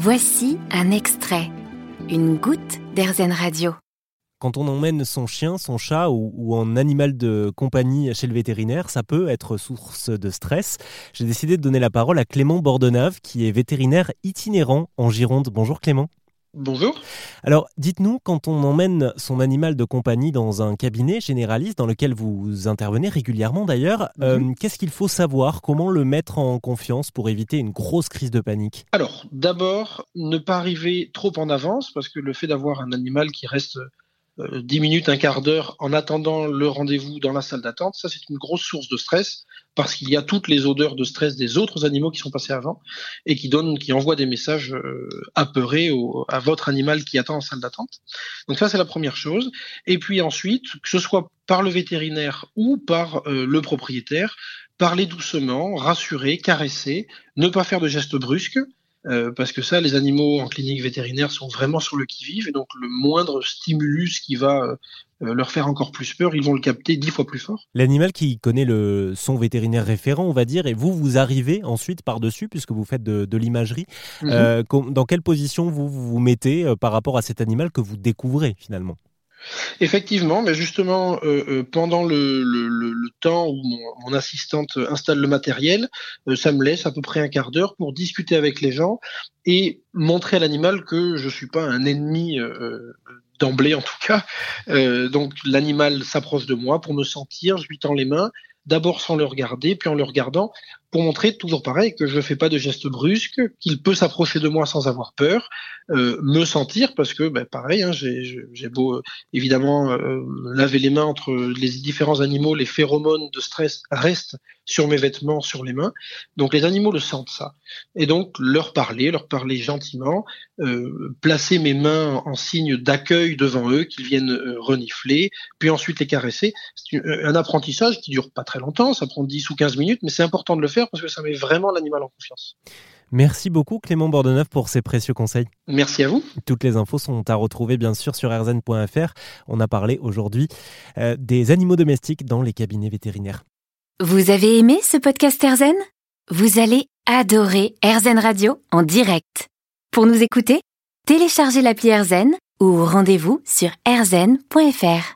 Voici un extrait, une goutte d'Airzen Radio. Quand on emmène son chien, son chat ou, ou un animal de compagnie chez le vétérinaire, ça peut être source de stress. J'ai décidé de donner la parole à Clément Bordenave, qui est vétérinaire itinérant en Gironde. Bonjour Clément. Bonjour. Alors, dites-nous, quand on emmène son animal de compagnie dans un cabinet généraliste dans lequel vous intervenez régulièrement d'ailleurs, euh, qu'est-ce qu'il faut savoir? Comment le mettre en confiance pour éviter une grosse crise de panique? Alors, d'abord, ne pas arriver trop en avance parce que le fait d'avoir un animal qui reste 10 minutes, un quart d'heure en attendant le rendez-vous dans la salle d'attente, ça c'est une grosse source de stress parce qu'il y a toutes les odeurs de stress des autres animaux qui sont passés avant et qui donnent, qui envoient des messages euh, apeurés à votre animal qui attend en salle d'attente. Donc ça c'est la première chose. Et puis ensuite, que ce soit par le vétérinaire ou par euh, le propriétaire, parler doucement, rassurer, caresser, ne pas faire de gestes brusques. Euh, parce que ça, les animaux en clinique vétérinaire sont vraiment sur le qui-vive, et donc le moindre stimulus qui va euh, leur faire encore plus peur, ils vont le capter dix fois plus fort. L'animal qui connaît le, son vétérinaire référent, on va dire, et vous, vous arrivez ensuite par-dessus, puisque vous faites de, de l'imagerie. Mhm. Euh, dans quelle position vous vous, vous mettez par rapport à cet animal que vous découvrez finalement? Effectivement, mais justement, euh, euh, pendant le, temps où mon, assistante installe le matériel, euh, ça me laisse à peu près un quart d'heure pour discuter avec les gens et montrer à l'animal que je suis pas un ennemi d'emblée en tout cas. Donc l'animal s'approche de moi pour me sentir, je lui tends les mains, d'abord sans le regarder, puis en le regardant, pour montrer toujours pareil que je ne fais pas de gestes brusques, qu'il peut s'approcher de moi sans avoir peur, euh, me sentir, parce que ben, pareil, hein, j'ai beau euh, évidemment euh, me laver les mains entre les différents animaux, les phéromones de stress restent sur mes vêtements, sur les mains, donc les animaux le sentent ça. Et donc leur parler, leur parler gentiment, euh, placer mes mains en signe d'accueil devant eux, qu'ils viennent euh, renifler, puis ensuite les caresser. C'est un apprentissage qui dure pas très longtemps, ça prend 10 ou 15 minutes, mais c'est important de le faire parce que ça met vraiment l'animal en confiance. Merci beaucoup Clément Bordeneuve pour ces précieux conseils. Merci à vous. Toutes les infos sont à retrouver bien sûr sur rzn.fr. On a parlé aujourd'hui euh, des animaux domestiques dans les cabinets vétérinaires. Vous avez aimé ce podcast Erzen Vous allez adorer Erzen Radio en direct. Pour nous écouter, téléchargez l'appli Erzen ou rendez-vous sur erzen.fr.